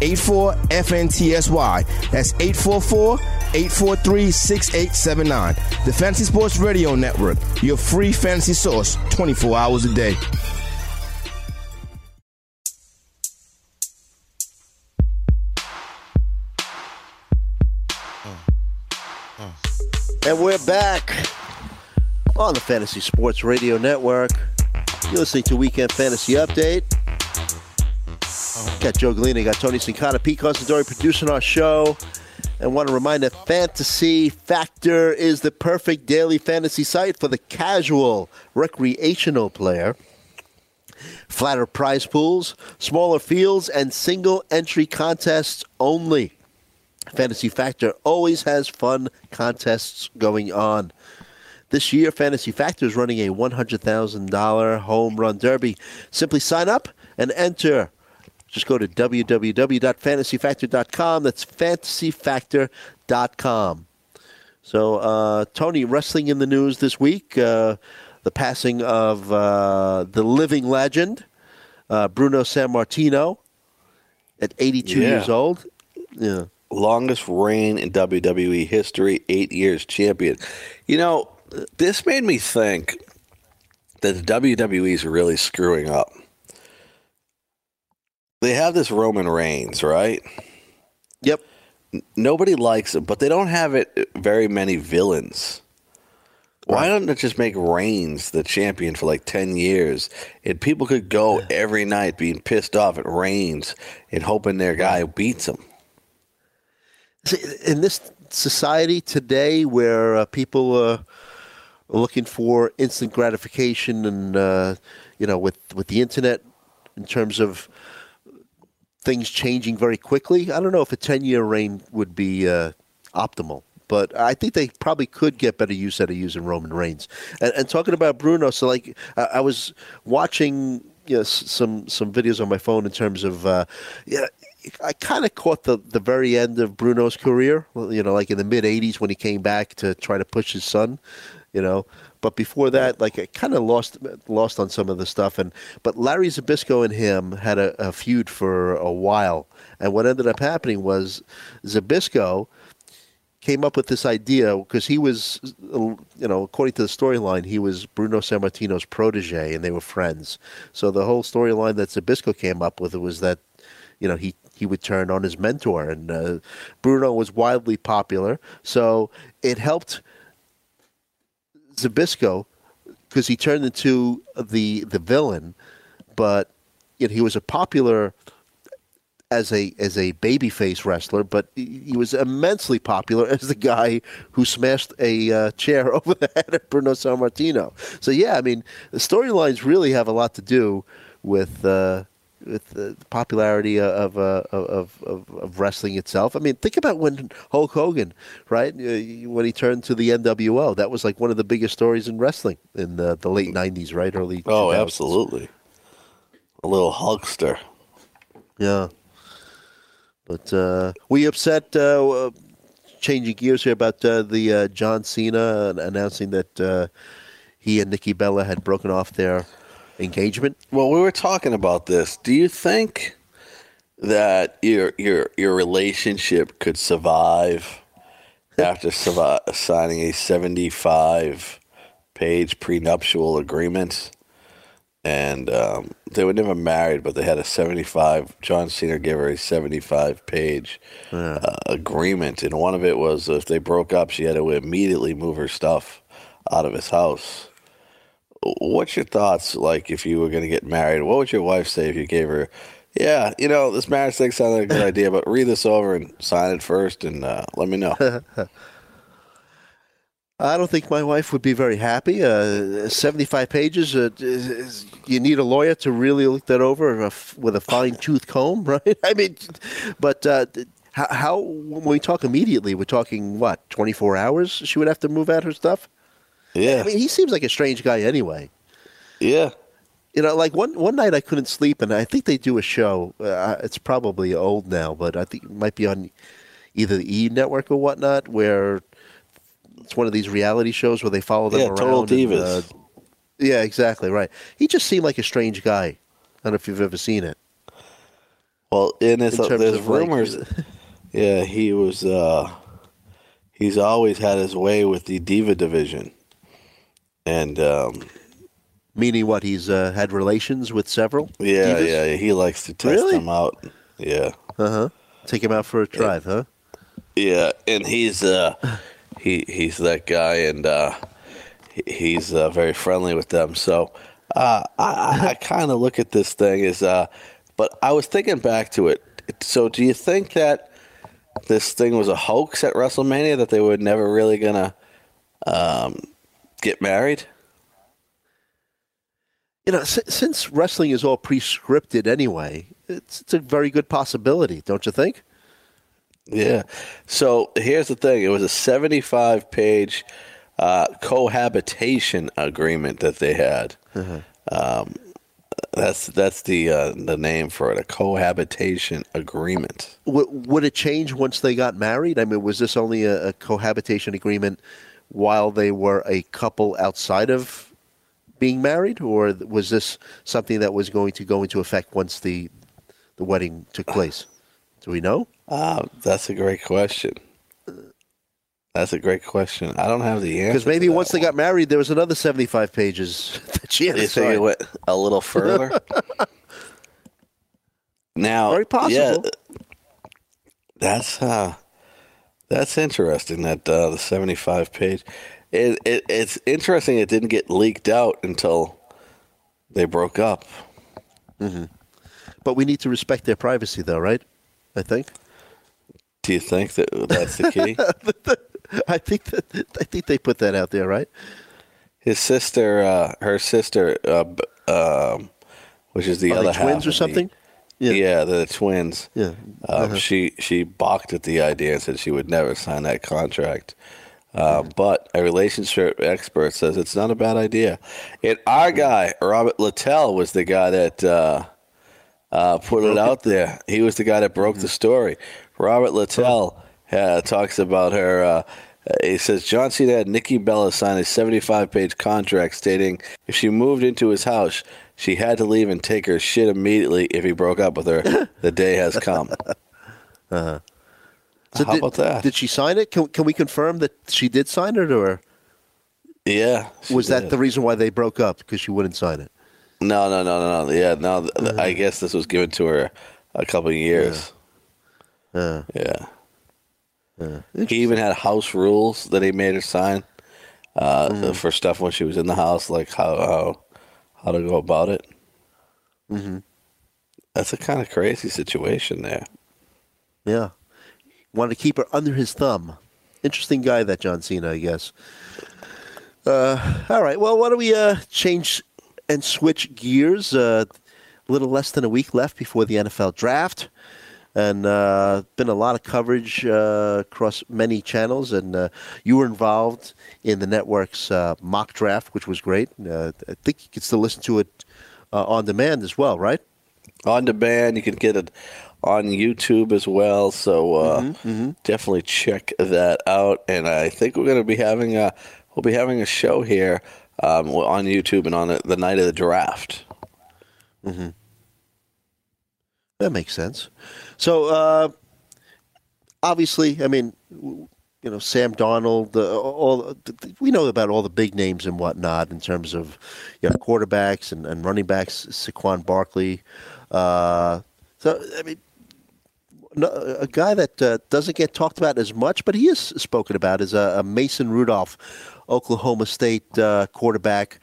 Speaker 8: 84 FNTSY. That's 844 843 6879. The Fantasy Sports Radio Network, your free fantasy source 24 hours a day.
Speaker 5: And we're back on the Fantasy Sports Radio Network. You're listening to Weekend Fantasy Update. Got Joe Galena, got Tony Sincata, Pete Considori producing our show. And want to remind that Fantasy Factor is the perfect daily fantasy site for the casual recreational player. Flatter prize pools, smaller fields, and single entry contests only. Fantasy Factor always has fun contests going on. This year, Fantasy Factor is running a $100,000 home run derby. Simply sign up and enter. Just go to www.fantasyfactor.com. That's fantasyfactor.com. So, uh, Tony, wrestling in the news this week. Uh, the passing of uh, the living legend, uh, Bruno Sammartino, at 82
Speaker 6: Yeah.
Speaker 5: years old. Yeah.
Speaker 6: Longest reign in WWE history, eight years champion. You know, this made me think that the WWE is really screwing up. They have this Roman Reigns, right?
Speaker 5: Yep.
Speaker 6: Nobody likes it, but they don't have it very many villains. Why don't they just make Reigns the champion for like 10 years? And people could go every night being pissed off at Reigns and hoping their guy beats him.
Speaker 5: See, in this society today where uh, people uh, are looking for instant gratification and uh, you know with with the internet in terms of things changing very quickly i don't know if a 10 year reign would be uh, optimal but I think they probably could get better use out of using Roman Reigns. And, and talking about Bruno, so like I, I was watching you know, some some videos on my phone in terms of uh, yeah, I kind of caught the, the very end of Bruno's career, you know, like in the mid 80s when he came back to try to push his son, you know. But before that, like I kind of lost lost on some of the stuff. And but Larry Zbyszko and him had a, a feud for a while. And what ended up happening was Zbyszko came up with this idea because he was, you know, according to the storyline, he was Bruno Sammartino's protege, and they were friends. So the whole storyline that Zbyszko came up with was that, you know, he he would turn on his mentor, and uh, Bruno was wildly popular. So it helped Zbyszko because he turned into the the villain, but you know, he was a popular as a as a babyface wrestler, but he was immensely popular as the guy who smashed a uh, chair over the head of Bruno Sammartino. So yeah, I mean the storylines really have a lot to do with uh, with the popularity of, uh, of, of of wrestling itself. I mean, think about when Hulk Hogan, right, uh, when he turned to the NWO, that was like one of the biggest stories in wrestling in the, the late '90s, right? Early.
Speaker 6: Oh,
Speaker 5: 2000s.
Speaker 6: absolutely. A little Hulkster.
Speaker 5: Yeah. But uh, we upset, uh, uh, changing gears here about uh, the uh, John Cena announcing that uh, he and Nikki Bella had broken off their engagement.
Speaker 6: Well, we were talking about this. Do you think that your your your relationship could survive after survi- signing a seventy five page prenuptial agreement. And um, they were never married, but they had a 75. John Cena gave her a 75 page uh, agreement. And one of it was if they broke up, she had to immediately move her stuff out of his house. What's your thoughts like if you were going to get married? What would your wife say if you gave her, yeah, you know, this marriage thing sounds like a good idea, but read this over and sign it first and uh, let me know.
Speaker 5: I don't think my wife would be very happy. Uh, 75 pages, uh, you need a lawyer to really look that over uh, with a fine tooth comb, right? I mean, but uh, how, how, when we talk immediately, we're talking what, 24 hours she would have to move out her stuff?
Speaker 6: Yeah.
Speaker 5: I mean, he seems like a strange guy anyway.
Speaker 6: Yeah.
Speaker 5: You know, like one one night I couldn't sleep, and I think they do a show. Uh, it's probably old now, but I think it might be on either the E Network or whatnot, where it's one of these reality shows where they follow them
Speaker 6: Yeah,
Speaker 5: around.
Speaker 6: Total
Speaker 5: and,
Speaker 6: Divas.
Speaker 5: uh, yeah, exactly right. He just seemed like a strange guy. I don't know if you've ever seen it.
Speaker 6: Well, in his,
Speaker 5: In terms
Speaker 6: there's
Speaker 5: of, like,
Speaker 6: rumors. yeah, he was. uh He's always had his way with the diva division, and um,
Speaker 5: Meaning what? He's uh, had relations with several.
Speaker 6: yeah,
Speaker 5: divas?
Speaker 6: yeah, he likes to test
Speaker 5: Really?
Speaker 6: them out. Yeah,
Speaker 5: Uh huh. Take him out for a drive, huh?
Speaker 6: yeah, and he's uh he he's that guy, and uh he's uh, very friendly with them. So uh, I, I kind of look at this thing as, uh, but I was thinking back to it. So do you think that this thing was a hoax at WrestleMania that they were never really gonna um, get married?
Speaker 5: You know, si- since wrestling is all pre-scripted anyway, it's, it's a very good possibility, don't you think?
Speaker 6: Yeah. So here's the thing: it was a 75 page uh, cohabitation agreement that they had. Um, that's that's the uh, the name for it, a cohabitation agreement.
Speaker 5: W- would it change once they got married? I mean, was this only a, a cohabitation agreement while they were a couple outside of being married, or was this something that was going to go into effect once the the wedding took place? Do we know?
Speaker 6: Uh, that's a great question. That's a great question. I don't have the answer.
Speaker 5: Because maybe once they got married, there was another seventy-five pages that she had to
Speaker 6: think it went a little further? now,
Speaker 5: Very possible.
Speaker 6: Yeah, that's uh, that's interesting. That uh, the seventy-five page. It, it it's interesting. It didn't get leaked out until they broke up.
Speaker 5: hmm But we need to respect their privacy, though, right? I think.
Speaker 6: Do you think that that's the key?
Speaker 5: I think that I think they put that out there, right?
Speaker 6: His sister, uh, her sister, uh, um, which is the
Speaker 5: Are
Speaker 6: other half
Speaker 5: twins or something?
Speaker 6: Yeah,
Speaker 5: Yeah.
Speaker 6: the twins.
Speaker 5: Yeah.
Speaker 6: Um,
Speaker 5: Uh-huh.
Speaker 6: She she balked at the idea and said she would never sign that contract. Uh, but a relationship expert says it's not a bad idea. And our guy Robert Littal was the guy that uh, uh, put it out there. He was the guy that broke the story. Robert Littal uh, talks about her. Uh, he says John Cena had Nikki Bella sign a 75 page contract stating if she moved into his house, she had to leave and take her shit immediately if he broke up with her. the day has come.
Speaker 5: Uh-huh.
Speaker 6: How
Speaker 5: did,
Speaker 6: about that?
Speaker 5: Did she sign it? Can, can we confirm that she did sign it, or
Speaker 6: Yeah.
Speaker 5: was that the reason why they broke up because she wouldn't sign it?
Speaker 6: No, no, no, no, no. Yeah, no. th- I guess this was given to her a couple of years.
Speaker 5: Uh,
Speaker 6: Yeah. He even had house rules that he made her sign uh, for stuff when she was in the house, like how how, how to go about it.
Speaker 5: mm-hmm.
Speaker 6: That's a kind of crazy situation there.
Speaker 5: Yeah, wanted to keep her under his thumb. Interesting guy, that John Cena, I guess. Uh, all right, well, why don't we uh, change and switch gears? Uh, a little less than a week left before the NFL draft. And uh, been a lot of coverage uh, across many channels, and uh, you were involved in the network's uh, mock draft, which was great. Uh, I think you can still listen to it uh, on demand as well, right?
Speaker 6: On demand, you can get it on YouTube as well. So uh,
Speaker 5: Mm-hmm,
Speaker 6: definitely check that out. And I think we're going to be having a we'll be having a show here um, on YouTube and on the, the night of the draft.
Speaker 5: Mm-hmm. That makes sense. So, uh, obviously, I mean, you know Sam Darnold, uh, all we know about all the big names and whatnot in terms of you know quarterbacks and, and running backs, Saquon Barkley. Uh, so I mean, a guy that uh, doesn't get talked about as much, but he is spoken about is uh, Mason Rudolph, Oklahoma State uh, quarterback.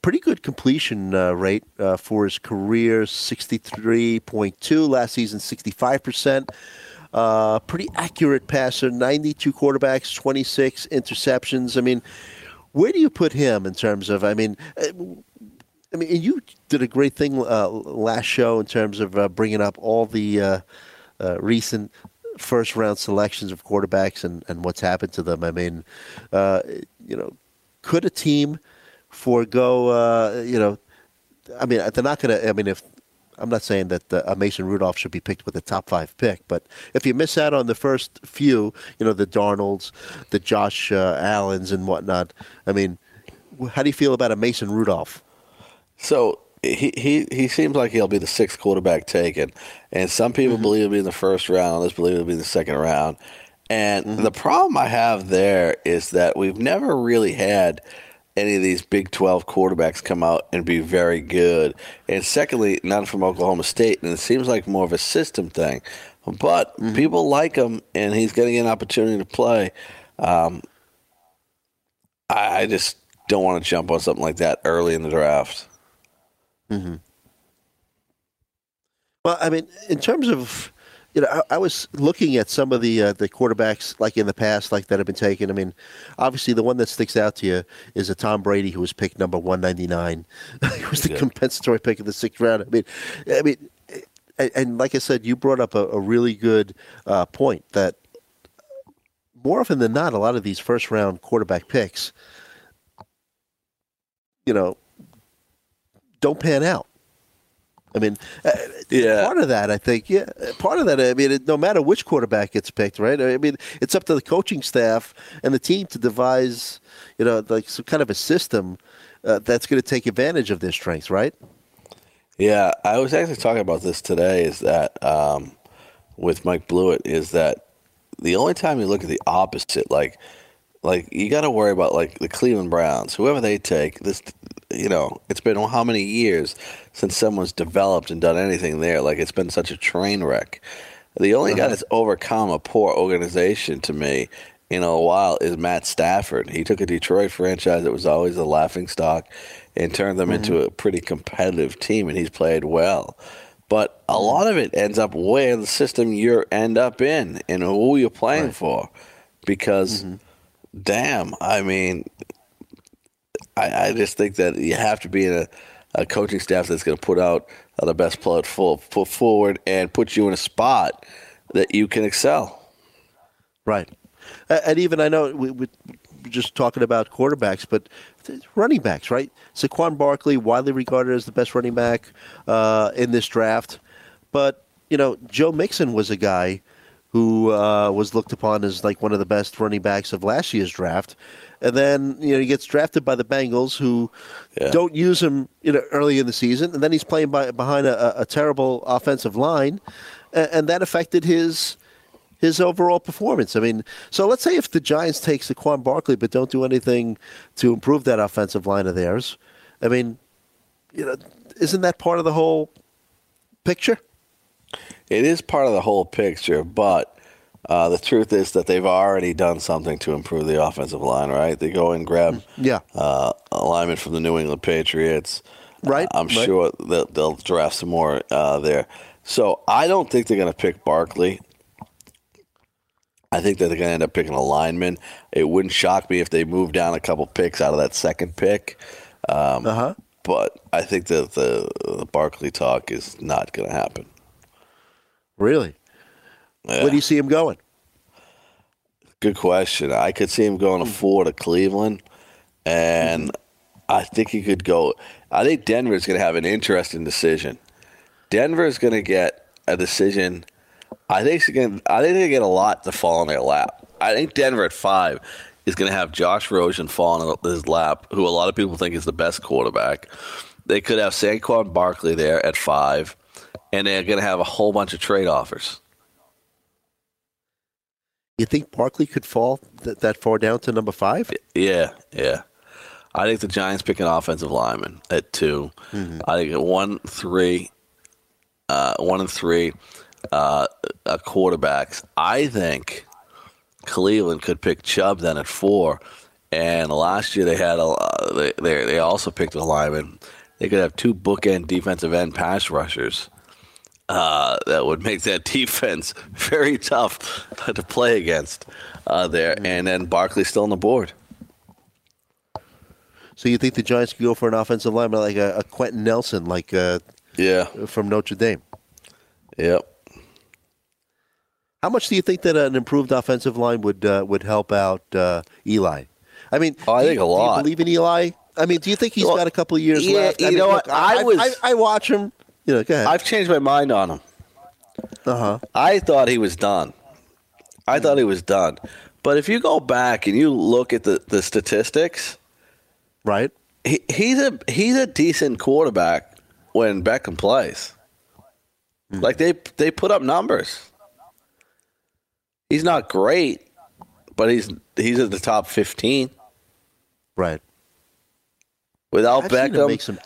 Speaker 5: Pretty good completion uh, rate uh, for his career, sixty-three point two. Last season, sixty-five percent. Uh, pretty accurate passer, 92 quarterbacks, 26 interceptions. I mean, where do you put him in terms of? I mean, uh, I mean, you did a great thing uh, last show in terms of uh, bringing up all the recent first round selections of quarterbacks and, and what's happened to them. I mean, you know, could a team forego? you know, I mean, they're not going to. I mean, if I'm not saying that uh, Mason Rudolph should be picked with a top five pick, but if you miss out on the first few, you know, the Darnolds, the Josh uh, Allens, and whatnot, I mean, how do you feel about a Mason Rudolph?
Speaker 6: So he, he, he seems like he'll be the sixth quarterback taken, and some people mm-hmm. believe he'll be in the first round, others believe he'll be in the second round. And mm-hmm. the problem I have there is that we've never really had – any of these Big 12 quarterbacks come out and be very good. And secondly, none from Oklahoma State. And it seems like more of a system thing. But mm-hmm. people like him, and he's getting an opportunity to play. Um, I, I, just don't want to jump on something like that early in the draft.
Speaker 5: Mm-hmm. Well, I mean, in terms of you know, I, I, was looking at some of the uh, the quarterbacks like in the past, like that have been taken. I mean, obviously the one that sticks out to you is a Tom Brady who was picked number one ninety nine. he was the yeah. compensatory pick in the sixth round. I mean, I mean, and, and like I said, you brought up a, a really good uh, point that more often than not, a lot of these first round quarterback picks, you know, don't pan out. I mean, uh, yeah. part of that, I think, yeah, part of that, I mean, no matter which quarterback gets picked, right? I mean, it's up to the coaching staff and the team to devise, you know, like some kind of a system uh, that's going to take advantage of their strengths, right?
Speaker 6: Yeah, I was actually talking about this today. Is that um, with Mike Blewett? Is that the only time you look at the opposite, like like you got to worry about like the Cleveland Browns, whoever they take. This, you know, it's been how many years since someone's developed and done anything there? Like it's been such a train wreck. The only uh-huh. guy that's overcome a poor organization to me in a while is Matt Stafford. He took a Detroit franchise that was always a laughing stock and turned them mm-hmm. into a pretty competitive team, and he's played well. But a mm-hmm. lot of it ends up where the system you end up in and who you're playing right. for, because. Mm-hmm damn, I mean, I, I just think that you have to be in a, a coaching staff that's going to put out the best foot put forward and put you in a spot that you can excel.
Speaker 5: Right. And even I know we, we just talking about quarterbacks, but running backs, right? Saquon Barkley, widely regarded as the best running back uh, in this draft. But, you know, Joe Mixon was a guy who uh, was looked upon as like one of the best running backs of last year's draft. And then you know he gets drafted by the Bengals, who yeah. don't use him you know early in the season, and then he's playing by, behind a, a, terrible offensive line, and, and, that affected his his overall performance. I mean, so let's say if the Giants take Saquon Barkley but don't do anything to improve that offensive line of theirs, I mean, you know, isn't that part of the whole picture?
Speaker 6: It is part of the whole picture, but uh, the truth is that they've already done something to improve the offensive line, right? They go and grab
Speaker 5: yeah.
Speaker 6: uh, alignment from the New England Patriots.
Speaker 5: Right.
Speaker 6: Uh, I'm
Speaker 5: right.
Speaker 6: sure they'll, they'll, draft some more uh, there. So I don't think they're going to pick Barkley. I think that they're going to end up picking a lineman. It wouldn't shock me if they move down a couple picks out of that second pick. Um,
Speaker 5: uh-huh.
Speaker 6: But I think that the, the Barkley talk is not going to happen.
Speaker 5: Really? Yeah. Where do you see him going?
Speaker 6: Good question. I could see him going to four to Cleveland, and mm-hmm. I think he could go. I think Denver is going to have an interesting decision. Denver is going to get a decision. I think going. I think they get a lot to fall in their lap. I think Denver at five is going to have Josh Rosen fall in his lap, who a lot of people think is the best quarterback. They could have Saquon Barkley there at five and they're going to have a whole bunch of trade offers.
Speaker 5: You think Barkley could fall th- that far down to number five?
Speaker 6: Yeah, yeah. I think the Giants pick an offensive lineman at 2 I think at one, three, uh, one and three, uh, uh, quarterbacks. I think Cleveland could pick Chubb then at four. And last year they had a they, they they also picked a lineman. They could have two bookend defensive end pass rushers. Uh, that would make that defense very tough to play against uh, there. And then Barkley's still on the board.
Speaker 5: So you think the Giants could go for an offensive lineman like a, a Quenton Nelson, like uh,
Speaker 6: Yeah.
Speaker 5: from Notre Dame?
Speaker 6: Yep.
Speaker 5: How much do you think that an improved offensive line would uh, would help out uh, Eli? I mean,
Speaker 6: Oh, I think
Speaker 5: you,
Speaker 6: a
Speaker 5: do you
Speaker 6: lot.
Speaker 5: believe in Eli? I mean, do you think he's
Speaker 6: Well,
Speaker 5: got a couple of years
Speaker 6: yeah,
Speaker 5: left? I
Speaker 6: you
Speaker 5: mean,
Speaker 6: know
Speaker 5: look,
Speaker 6: what? I was-
Speaker 5: I, I watch him. You know, go ahead.
Speaker 6: I've changed my mind on him.
Speaker 5: Uh huh.
Speaker 6: I thought he was done. I thought he was done. But if you go back and you look at the, the statistics,
Speaker 5: right?
Speaker 6: He, he's a he's a decent quarterback when Beckham plays. Like they they put up numbers. He's not great, but he's he's at the top fifteen.
Speaker 5: Right.
Speaker 6: Without
Speaker 5: I've
Speaker 6: Beckham,
Speaker 5: some-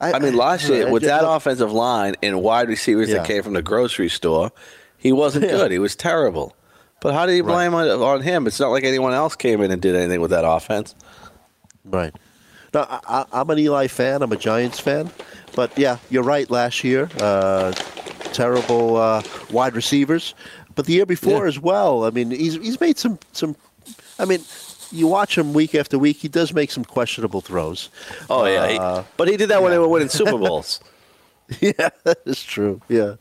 Speaker 6: I, mean, last year with that offensive line and wide receivers
Speaker 5: Yeah.
Speaker 6: that came from the grocery store, he wasn't
Speaker 5: Yeah.
Speaker 6: good. He was terrible. But how do you blame on, on him? It's not like anyone else came in and did anything with that offense.
Speaker 5: Right. No, I, I, I'm an Eli fan. I'm a Giants fan. But yeah, you're right. Last year, uh, terrible uh, wide receivers. But the year before as well. I mean, he's he's made some some. I mean, you watch him week after week. He does make some questionable throws.
Speaker 6: Oh yeah, he-
Speaker 5: Uh,
Speaker 6: but he did that when they were winning Super Bowls.
Speaker 5: yeah, that is true. Yeah.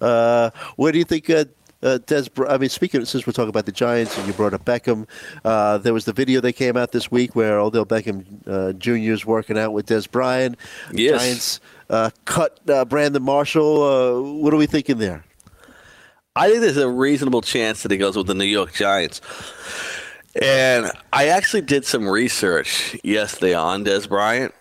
Speaker 5: Uh, where do you think uh, uh, Dez? I mean, speaking since we're talking about the Giants and you brought up Beckham, uh, there was the video that came out this week where Odell Beckham uh, Jr. is working out with Dez Bryant.
Speaker 6: Yes.
Speaker 5: Giants uh, cut uh, Brandon Marshall. Uh, what are we thinking there?
Speaker 6: I think there's a reasonable chance that he goes with the New York Giants. And I actually did some research yesterday on Dez Bryant.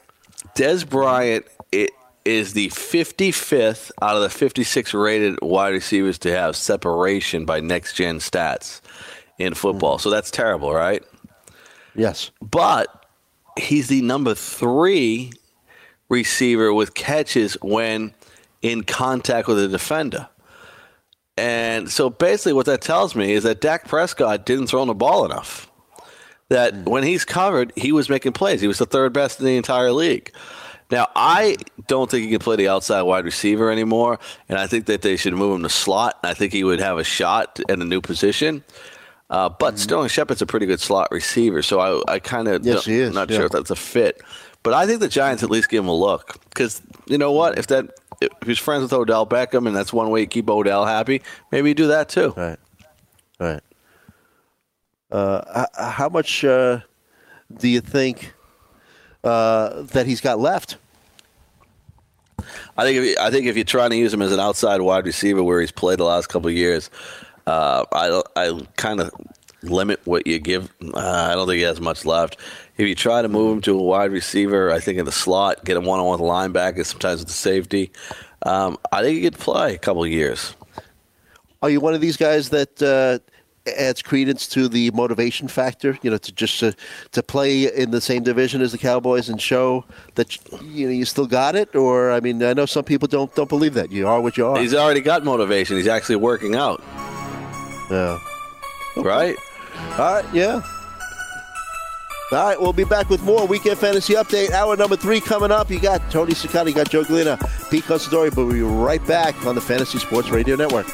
Speaker 6: Dez Bryant it is the 55th out of the 56 rated wide receivers to have separation by next gen stats in football. Mm-hmm. So that's terrible, right?
Speaker 5: Yes.
Speaker 6: But he's the number three receiver with catches when in contact with a defender. And so basically, what that tells me is that Dak Prescott didn't throw the ball enough. That when he's covered, he was making plays. He was the third best in the entire league. Now, I don't think he can play the outside wide receiver anymore, and I think that they should move him to slot. I think he would have a shot in a new position. Uh, but Sterling Shepard's a pretty good slot receiver, so I, I kind of
Speaker 5: Yes, he is,
Speaker 6: not
Speaker 5: yeah.
Speaker 6: sure if that's a fit. But I think the Giants at least give him a look because you know what? If that if he's friends with Odell Beckham and that's one way to keep Odell happy, maybe you do that too.
Speaker 5: Right. Right. Uh, how much uh, do you think uh, that he's got left?
Speaker 6: I think if you, I think if you're trying to use him as an outside wide receiver where he's played the last couple of years, uh, I I kind of limit what you give. Uh, I don't think he has much left. If you try to move him to a wide receiver, I think in the slot, get him one on one with the linebacker, sometimes with the safety. Um, I think he could play a couple of years.
Speaker 5: Are you one of these guys that uh, adds credence to the motivation factor? You know, to just to, to play in the same division as the Cowboys and show that you know you still got it. Or I mean, I know some people don't don't believe that you are what you are.
Speaker 6: He's already got motivation. He's actually working out.
Speaker 5: Yeah.
Speaker 6: Right?
Speaker 5: All right. Yeah. All right, we'll be back with more Weekend Fantasy Update. Hour number three coming up. You got Tony Sicani, you got Joe Galena, Pete Considori, but we'll be right back on the Fantasy Sports Radio Network.